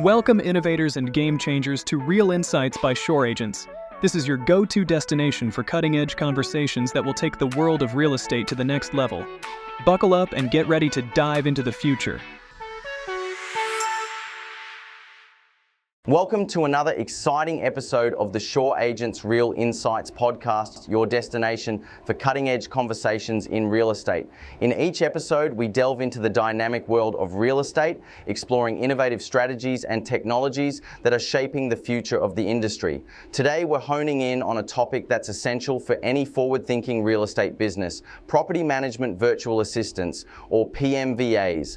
Welcome, innovators and game changers, to Real Insights by Shore Agents. This is your go to destination for cutting edge conversations that will take the world of real estate to the next level. Buckle up and get ready to dive into the future. Welcome to another exciting episode of the Shore Agents Real Insights podcast, your destination for cutting edge conversations in real estate. In each episode, we delve into the dynamic world of real estate, exploring innovative strategies and technologies that are shaping the future of the industry. Today, we're honing in on a topic that's essential for any forward thinking real estate business property management virtual assistants, or PMVAs.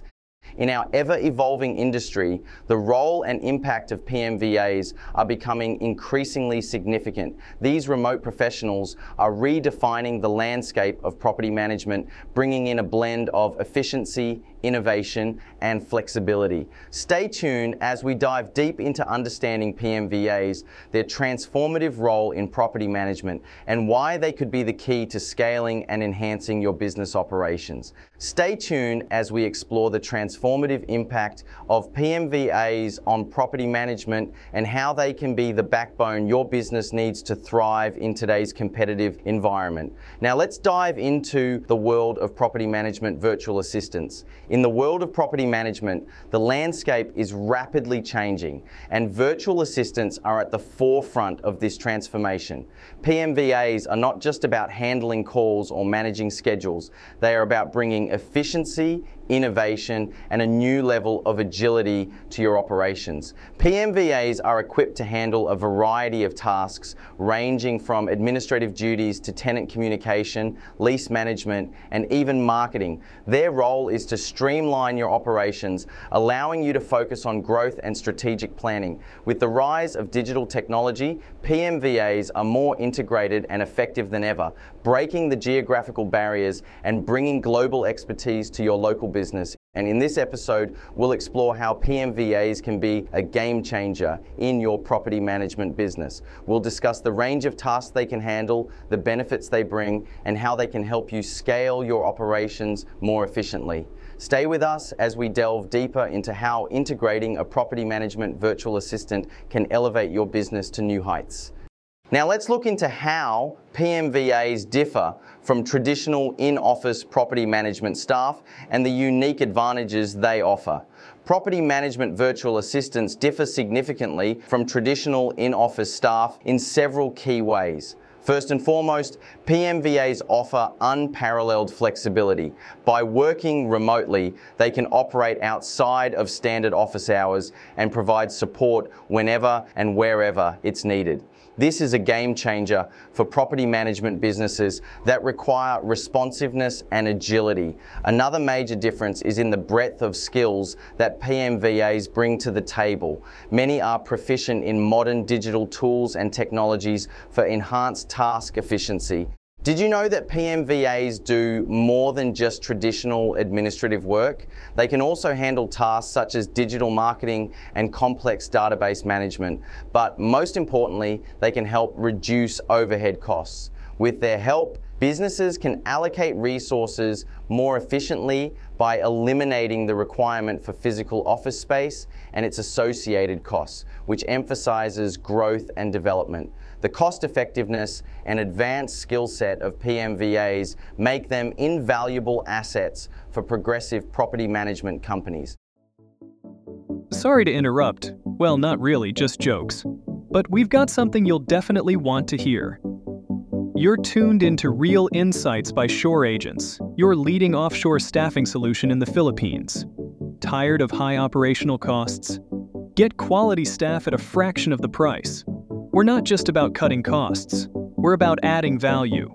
In our ever evolving industry, the role and impact of PMVAs are becoming increasingly significant. These remote professionals are redefining the landscape of property management, bringing in a blend of efficiency, innovation, and flexibility. Stay tuned as we dive deep into understanding PMVAs, their transformative role in property management, and why they could be the key to scaling and enhancing your business operations. Stay tuned as we explore the transformative impact of PMVAs on property management and how they can be the backbone your business needs to thrive in today's competitive environment. Now, let's dive into the world of property management virtual assistants. In the world of property management, the landscape is rapidly changing, and virtual assistants are at the forefront of this transformation. PMVAs are not just about handling calls or managing schedules, they are about bringing efficiency, innovation, and a new level of agility to your operations. PMVAs are equipped to handle a variety of tasks ranging from administrative duties to tenant communication, lease management, and even marketing. Their role is to streamline your operations, allowing you to focus on growth and strategic planning. With the rise of digital technology, PMVAs are more integrated and effective than ever, breaking the geographical barriers and bringing global expertise to your local business. And in this episode, we'll explore how PMVAs can be a game changer in your property management business. We'll discuss the range of tasks they can handle, the benefits they bring, and how they can help you scale your operations more efficiently. Stay with us as we delve deeper into how integrating a property management virtual assistant can elevate your business to new heights. Now let's look into how PMVAs differ from traditional in-office property management staff and the unique advantages they offer. Property management virtual assistants differ significantly from traditional in-office staff in several key ways. First and foremost, PMVAs offer unparalleled flexibility. By working remotely, they can operate outside of standard office hours and provide support whenever and wherever it's needed. This is a game changer for property management businesses that require responsiveness and agility. Another major difference is in the breadth of skills that PMVAs bring to the table. Many are proficient in modern digital tools and technologies for enhanced task efficiency. Did you know that PMVAs do more than just traditional administrative work? They can also handle tasks such as digital marketing and complex database management. But most importantly, they can help reduce overhead costs. With their help, businesses can allocate resources more efficiently by eliminating the requirement for physical office space and its associated costs, which emphasizes growth and development. The cost effectiveness and advanced skill set of PMVAs make them invaluable assets for progressive property management companies. Sorry to interrupt. Well, not really, just jokes. But we've got something you'll definitely want to hear. You're tuned into Real Insights by Shore Agents, your leading offshore staffing solution in the Philippines. Tired of high operational costs? Get quality staff at a fraction of the price. We're not just about cutting costs, we're about adding value.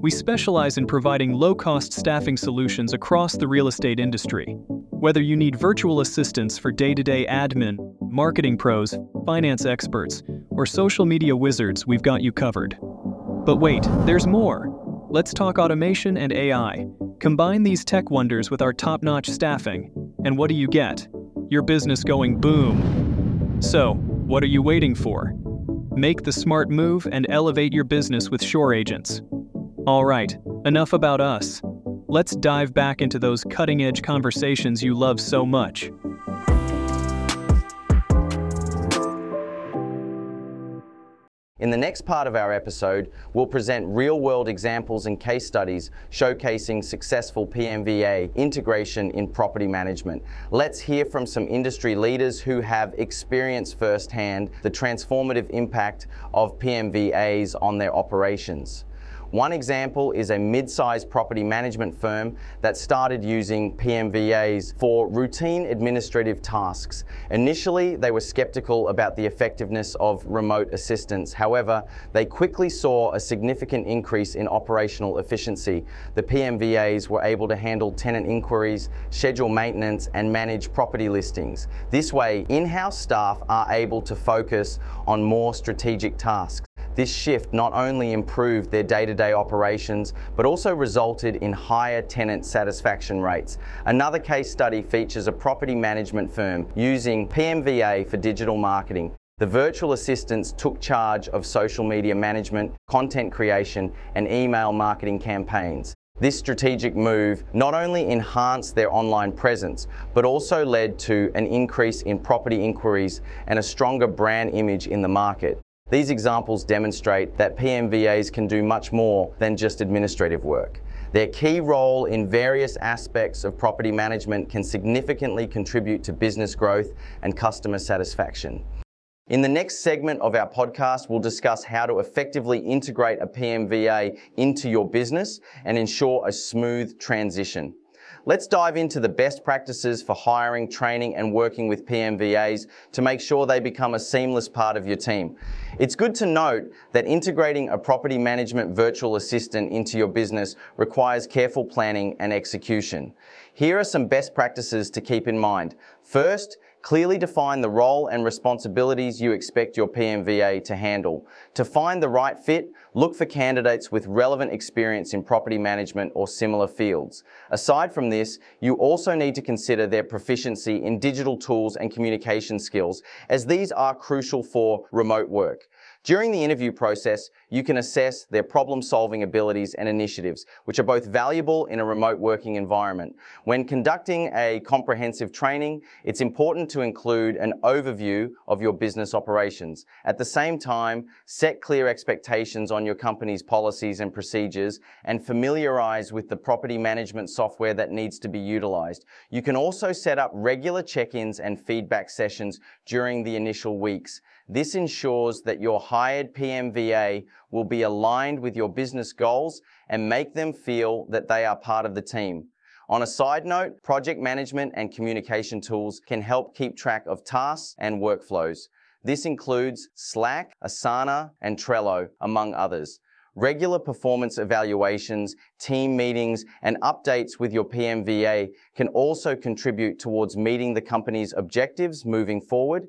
We specialize in providing low cost staffing solutions across the real estate industry. Whether you need virtual assistants for day to day admin, marketing pros, finance experts, or social media wizards, we've got you covered. But wait, there's more. Let's talk automation and AI. Combine these tech wonders with our top notch staffing, and what do you get? Your business going boom. So, what are you waiting for? Make the smart move and elevate your business with Shore Agents. All right, enough about us. Let's dive back into those cutting edge conversations you love so much. In the next part of our episode, we'll present real world examples and case studies showcasing successful PMVA integration in property management. Let's hear from some industry leaders who have experienced firsthand the transformative impact of PMVAs on their operations. One example is a mid-sized property management firm that started using PMVAs for routine administrative tasks. Initially, they were skeptical about the effectiveness of remote assistance. However, they quickly saw a significant increase in operational efficiency. The PMVAs were able to handle tenant inquiries, schedule maintenance, and manage property listings. This way, in-house staff are able to focus on more strategic tasks. This shift not only improved their day to day operations, but also resulted in higher tenant satisfaction rates. Another case study features a property management firm using PMVA for digital marketing. The virtual assistants took charge of social media management, content creation, and email marketing campaigns. This strategic move not only enhanced their online presence, but also led to an increase in property inquiries and a stronger brand image in the market. These examples demonstrate that PMVAs can do much more than just administrative work. Their key role in various aspects of property management can significantly contribute to business growth and customer satisfaction. In the next segment of our podcast, we'll discuss how to effectively integrate a PMVA into your business and ensure a smooth transition. Let's dive into the best practices for hiring, training, and working with PMVAs to make sure they become a seamless part of your team. It's good to note that integrating a property management virtual assistant into your business requires careful planning and execution. Here are some best practices to keep in mind. First, Clearly define the role and responsibilities you expect your PMVA to handle. To find the right fit, look for candidates with relevant experience in property management or similar fields. Aside from this, you also need to consider their proficiency in digital tools and communication skills, as these are crucial for remote work. During the interview process, you can assess their problem solving abilities and initiatives, which are both valuable in a remote working environment. When conducting a comprehensive training, it's important to include an overview of your business operations. At the same time, set clear expectations on your company's policies and procedures and familiarize with the property management software that needs to be utilized. You can also set up regular check-ins and feedback sessions during the initial weeks. This ensures that your hired PMVA will be aligned with your business goals and make them feel that they are part of the team. On a side note, project management and communication tools can help keep track of tasks and workflows. This includes Slack, Asana, and Trello, among others. Regular performance evaluations, team meetings, and updates with your PMVA can also contribute towards meeting the company's objectives moving forward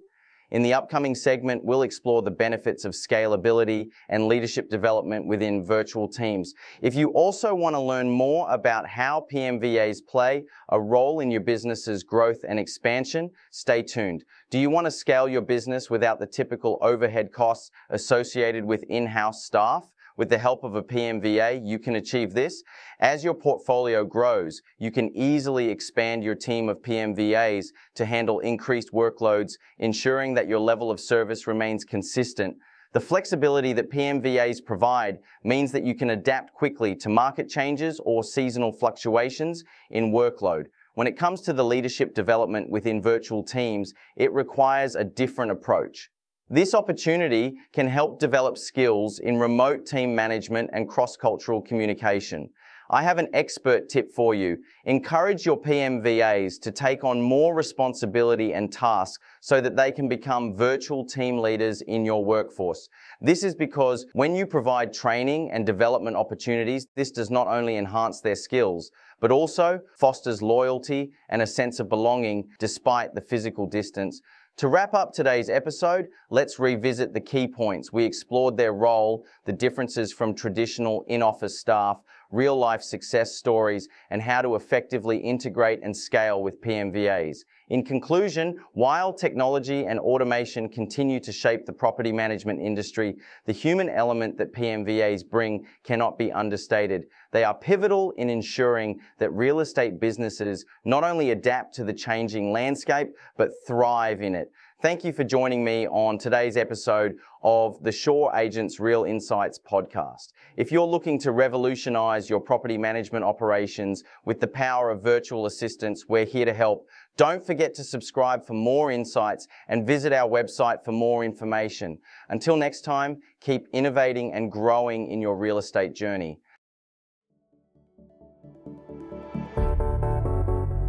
in the upcoming segment, we'll explore the benefits of scalability and leadership development within virtual teams. If you also want to learn more about how PMVAs play a role in your business's growth and expansion, stay tuned. Do you want to scale your business without the typical overhead costs associated with in-house staff? With the help of a PMVA, you can achieve this. As your portfolio grows, you can easily expand your team of PMVAs to handle increased workloads, ensuring that your level of service remains consistent. The flexibility that PMVAs provide means that you can adapt quickly to market changes or seasonal fluctuations in workload. When it comes to the leadership development within virtual teams, it requires a different approach. This opportunity can help develop skills in remote team management and cross-cultural communication. I have an expert tip for you. Encourage your PMVAs to take on more responsibility and tasks so that they can become virtual team leaders in your workforce. This is because when you provide training and development opportunities, this does not only enhance their skills, but also fosters loyalty and a sense of belonging despite the physical distance. To wrap up today's episode, let's revisit the key points. We explored their role, the differences from traditional in-office staff, real life success stories, and how to effectively integrate and scale with PMVAs. In conclusion, while technology and automation continue to shape the property management industry, the human element that PMVAs bring cannot be understated. They are pivotal in ensuring that real estate businesses not only adapt to the changing landscape, but thrive in it. Thank you for joining me on today's episode of the Shore Agents Real Insights podcast. If you're looking to revolutionize your property management operations with the power of virtual assistants, we're here to help. Don't forget to subscribe for more insights and visit our website for more information. Until next time, keep innovating and growing in your real estate journey.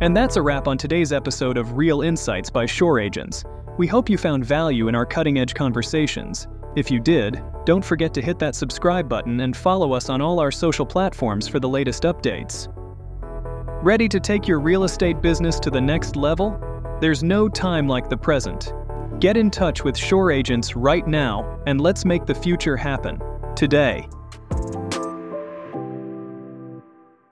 And that's a wrap on today's episode of Real Insights by Shore Agents. We hope you found value in our cutting edge conversations. If you did, don't forget to hit that subscribe button and follow us on all our social platforms for the latest updates. Ready to take your real estate business to the next level? There's no time like the present. Get in touch with Shore Agents right now and let's make the future happen. Today.